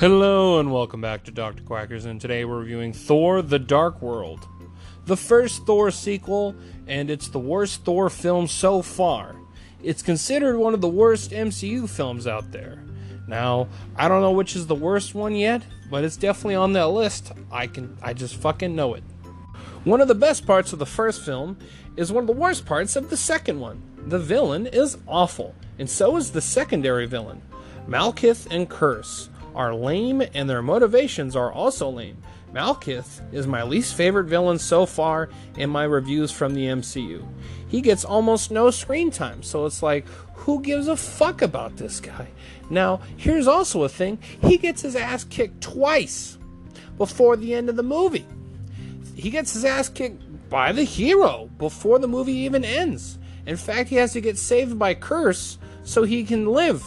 Hello and welcome back to Dr. Quackers, and today we're reviewing Thor The Dark World, the first Thor sequel, and it's the worst Thor film so far. It's considered one of the worst MCU films out there. Now, I don't know which is the worst one yet, but it's definitely on that list. I can I just fucking know it. One of the best parts of the first film is one of the worst parts of the second one. The villain is awful, and so is the secondary villain. Malekith and Kurse are lame and their motivations are also lame. Malekith is my least favorite villain so far in my reviews from the MCU. He gets almost no screen time, so it's like, who gives a fuck about this guy? Now, here's also a thing he gets his ass kicked twice before the end of the movie. He gets his ass kicked by the hero before the movie even ends. In fact, he has to get saved by Kurse so he can live.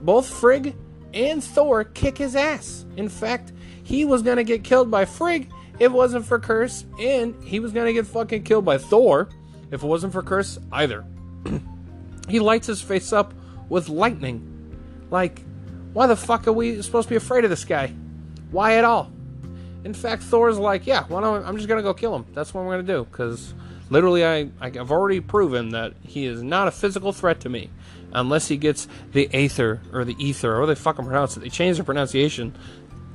Both Frigg and Thor kick his ass. In fact, he was gonna get killed by Frigg if it wasn't for Kurse, and he was gonna get fucking killed by Thor if it wasn't for Kurse either. he lights his face up with lightning. Like, why the fuck are we supposed to be afraid of this guy? Why at all? In fact, Thor's like, yeah, why don't I'm just gonna go kill him. That's what I'm gonna do because literally, I I've already proven that he is not a physical threat to me unless he gets the aether or the ether or they fucking pronounce it. They change the pronunciation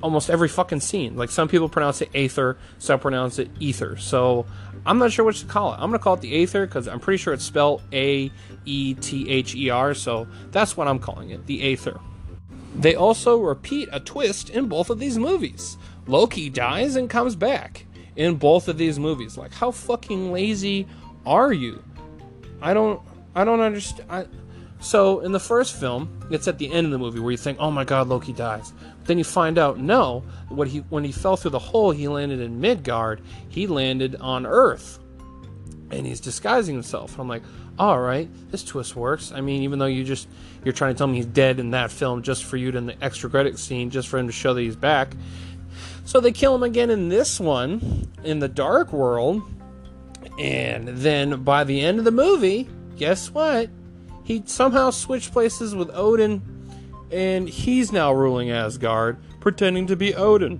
almost every fucking scene. Like some people pronounce it aether, some pronounce it ether. So I'm not sure what to call it. I'm gonna call it the aether because I'm pretty sure it's spelled A E T H E R. So that's what I'm calling it, the aether. They also repeat a twist in both of these movies. Loki dies and comes back in both of these movies. Like, how fucking lazy are you? I don't, I don't understand. So in the first film, it's at the end of the movie where you think, "Oh my God, Loki dies." But then you find out, no, what he when he fell through the hole, he landed in Midgard. He landed on Earth, and he's disguising himself. I'm like, all right, this twist works. I mean, even though you just you're trying to tell me he's dead in that film just for you to in the extra credit scene, just for him to show that he's back. So they kill him again in this one, in the Dark World, and then by the end of the movie, guess what? He somehow switched places with Odin, and he's now ruling Asgard, pretending to be Odin.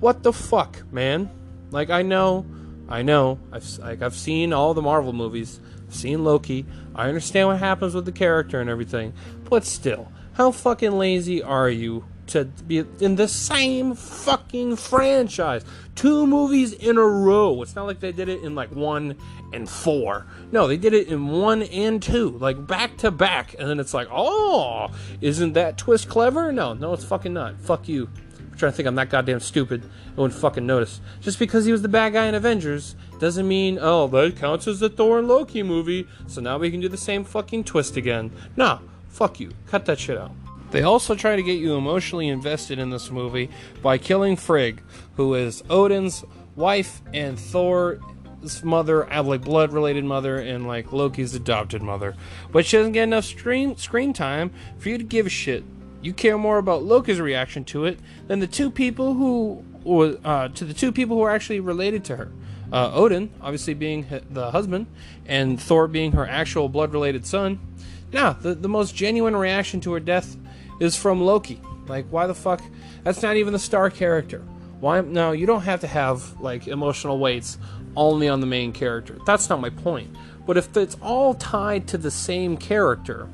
What the fuck, man? Like I know, I know, I've like I've seen all the Marvel movies, seen Loki. I understand what happens with the character and everything, but still, how fucking lazy are you to be in the same fucking franchise. Two movies in a row. It's not like they did it in like one and four. No, they did it in one and two, like back to back. And then it's like, oh, isn't that twist clever? No, no, it's fucking not. Fuck you. I'm trying to think I'm that goddamn stupid. I wouldn't fucking notice. Just because he was the bad guy in Avengers doesn't mean, oh, that counts as the Thor and Loki movie, so now we can do the same fucking twist again. No, fuck you. Cut that shit out. They also try to get you emotionally invested in this movie by killing Frigg, who is Odin's wife and Thor's mother, like blood related mother, and like Loki's adopted mother. But she doesn't get enough screen screen time for you to give a shit. You care more about Loki's reaction to it than the two people who, uh, to the two people who are actually related to her. Uh, Odin, obviously being the husband, and Thor being her actual blood related son. Now, the, the most genuine reaction to her death is from Loki. Like, why the fuck? That's not even the star character. Why? No, you don't have to have like emotional weights only on the main character. That's not my point. But if it's all tied to the same character,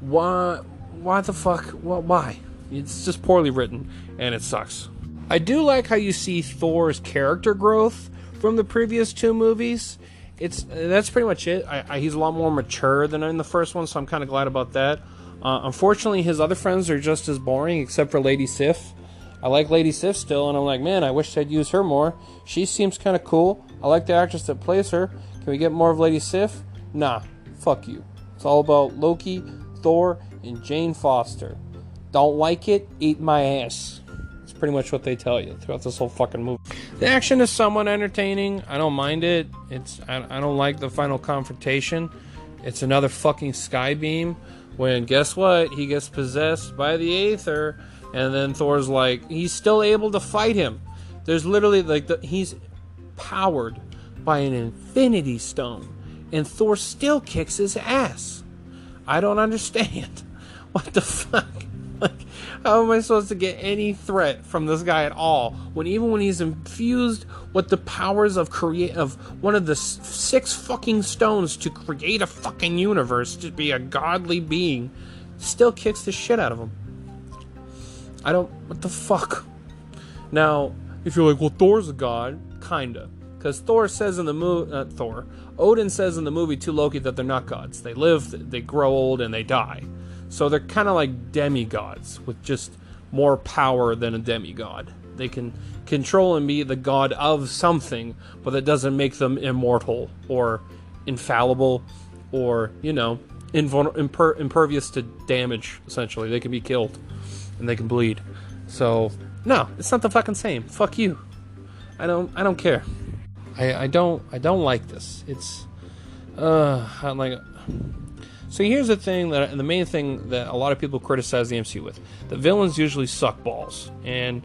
why? Why the fuck? Why? It's just poorly written, and it sucks. I do like how you see Thor's character growth from the previous two movies. It's that's pretty much it. I, I, he's a lot more mature than in the first one, so I'm kind of glad about that. Uh, unfortunately, his other friends are just as boring, except for Lady Sif. I like Lady Sif still, and I'm like, man, I wish I'd use her more. She seems kind of cool. I like the actress that plays her. Can we get more of Lady Sif? Nah, fuck you. It's all about Loki, Thor, and Jane Foster. Don't like it? Eat my ass. It's pretty much what they tell you throughout this whole fucking movie. The action is somewhat entertaining. I don't mind it. It's I, I don't like the final confrontation. It's another fucking sky beam when guess what? He gets possessed by the Aether, and then Thor's like, he's still able to fight him. There's literally like the, he's powered by an Infinity Stone, and Thor still kicks his ass. I don't understand. What the fuck? How am I supposed to get any threat from this guy at all? When even when he's infused with the powers of create of one of the six fucking stones to create a fucking universe to be a godly being, still kicks the shit out of him. I don't. What the fuck? Now, if you're like, well, Thor's a god, kinda, because Thor says in the movie, uh, Thor, Odin says in the movie to Loki that they're not gods. They live, they grow old, and they die. So they're kind of like demigods with just more power than a demigod. They can control and be the god of something, but that doesn't make them immortal or infallible or, you know, invul- imper- impervious to damage, essentially. They can be killed and they can bleed. So, no, it's not the fucking same. Fuck you. I don't I don't care. I, I don't I don't like this. It's uh I'm like so here's the thing that the main thing that a lot of people criticize the MCU with: the villains usually suck balls, and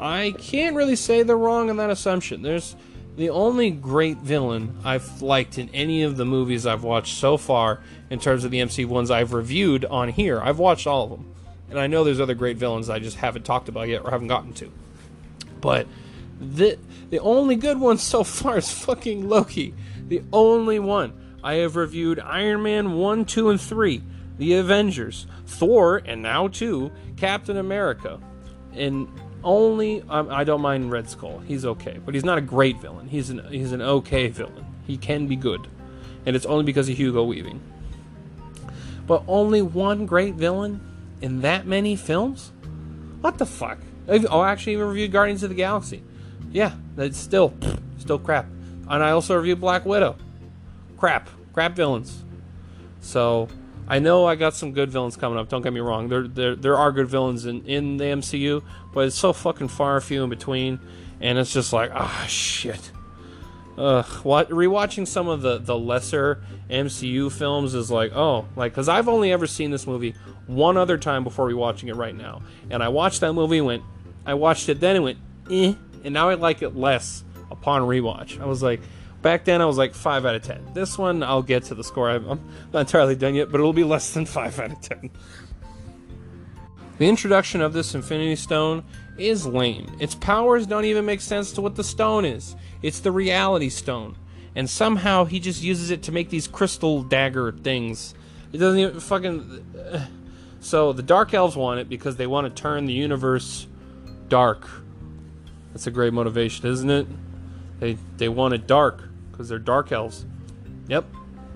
I can't really say they're wrong in that assumption. There's the only great villain I've liked in any of the movies I've watched so far, in terms of the MCU ones I've reviewed on here. I've watched all of them, and I know there's other great villains I just haven't talked about yet or haven't gotten to. But the the only good one so far is fucking Loki. The only one. I have reviewed Iron Man 1, 2, and 3, The Avengers, Thor, and now 2, Captain America. And only um, I don't mind Red Skull. He's okay, but he's not a great villain. He's an he's an okay villain. He can be good, and it's only because of Hugo Weaving. But only one great villain in that many films? What the fuck? Oh, actually, even reviewed Guardians of the Galaxy. Yeah, that's still still crap. And I also reviewed Black Widow crap, crap villains. So I know I got some good villains coming up. Don't get me wrong. There there there are good villains in in the MCU, but it's so fucking far few in between, and it's just like ah shit. Ugh, what rewatching some of the the lesser MCU films is like oh like because I've only ever seen this movie one other time before rewatching it right now, and I watched that movie and went I watched it then and went eh, and now I like it less upon rewatch. I was like Back then, I was like 5 out of 10. This one, I'll get to the score. I'm not entirely done yet, but it'll be less than 5 out of 10. The introduction of this Infinity Stone is lame. Its powers don't even make sense to what the stone is. It's the Reality Stone. And somehow he just uses it to make these crystal dagger things. It doesn't even fucking. Uh, so the Dark Elves want it because they want to turn the universe dark. That's a great motivation, isn't it? They they want it dark because they're dark elves. Yep,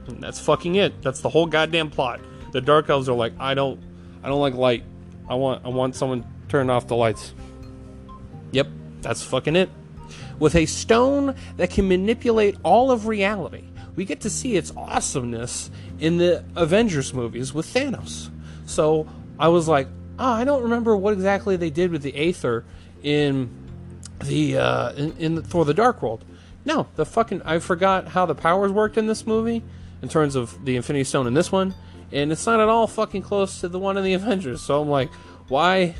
and that's fucking it. That's the whole goddamn plot. The dark elves are like, I don't, I don't like light. I want, I want someone turn off the lights. Yep, that's fucking it. With a stone that can manipulate all of reality, we get to see its awesomeness in the Avengers movies with Thanos. So I was like, oh, I don't remember what exactly they did with the Aether in the uh, in, in the, for the Dark World. No, the fucking I forgot how the powers worked in this movie in terms of the Infinity Stone in this one, and it's not at all fucking close to the one in the Avengers. So I'm like, why,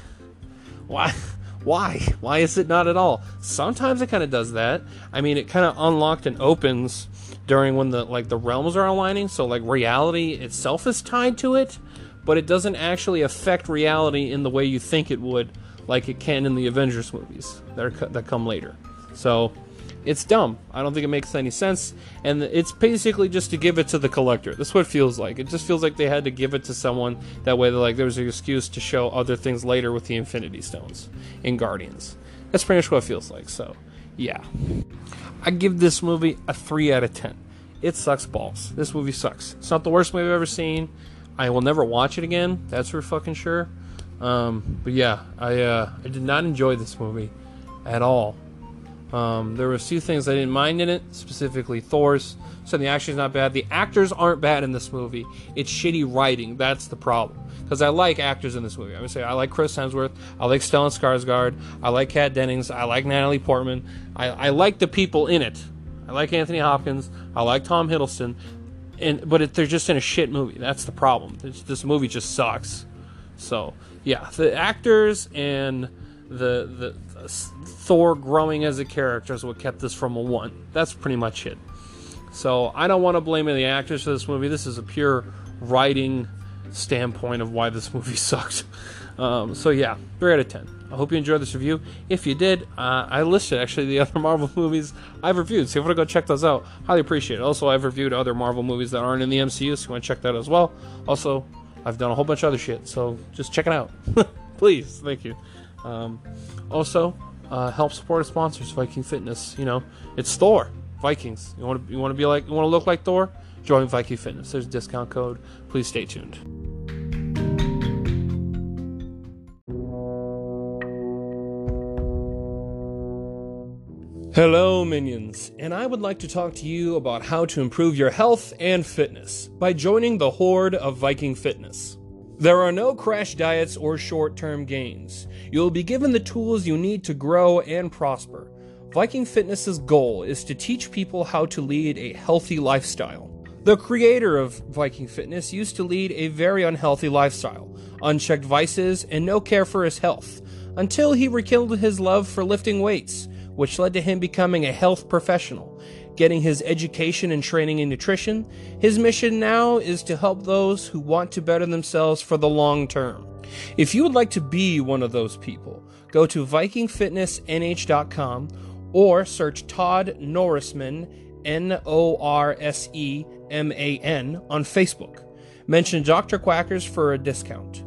why, why, why is it not at all? Sometimes it kind of does that. I mean, it kind of unlocked and opens during when the like the realms are aligning, so like reality itself is tied to it, but it doesn't actually affect reality in the way you think it would, like it can in the Avengers movies that are, that come later. So it's dumb. I don't think it makes any sense. And it's basically just to give it to the collector. That's what it feels like. It just feels like they had to give it to someone. That way, they're like there was an excuse to show other things later with the Infinity Stones in Guardians. That's pretty much what it feels like. So, yeah. I give this movie a 3 out of 10. It sucks balls. This movie sucks. It's not the worst movie I've ever seen. I will never watch it again. That's for fucking sure. Um, but yeah, I uh, I did not enjoy this movie at all. Um, there were a few things I didn't mind in it, specifically Thor's. So the action's not bad. The actors aren't bad in this movie. It's shitty writing. That's the problem. Because I like actors in this movie. I'm gonna say I like Chris Hemsworth. I like Stellan Skarsgård. I like Kat Dennings. I like Natalie Portman. I, I like the people in it. I like Anthony Hopkins. I like Tom Hiddleston. And but it, they're just in a shit movie. That's the problem. It's, this movie just sucks. So yeah, the actors and the the Thor growing as a character is what kept this from a one. That's pretty much it. So I don't want to blame any actors for this movie. This is a pure writing standpoint of why this movie sucked. Um, so yeah, three out of ten. I hope you enjoyed this review. If you did, uh, I listed actually the other Marvel movies I've reviewed. So if you want to go check those out, highly appreciate it. Also, I've reviewed other Marvel movies that aren't in the MCU, so you want to check that as well. Also, I've done a whole bunch of other shit, so just check it out, please. Thank you. Um, also, uh, help support our sponsors, Viking Fitness. You know, it's Thor, Vikings. You want to you want to be like you want to look like Thor? Join Viking Fitness. There's a discount code. Please stay tuned. Hello, minions, and I would like to talk to you about how to improve your health and fitness by joining the horde of Viking Fitness. There are no crash diets or short term gains. You will be given the tools you need to grow and prosper. Viking Fitness's goal is to teach people how to lead a healthy lifestyle. The creator of Viking Fitness used to lead a very unhealthy lifestyle, unchecked vices, and no care for his health, until he rekindled his love for lifting weights which led to him becoming a health professional, getting his education and training in nutrition. His mission now is to help those who want to better themselves for the long term. If you would like to be one of those people, go to VikingFitnessNH.com or search Todd Norseman, N O R S E M A N, on Facebook. Mention Dr. Quackers for a discount.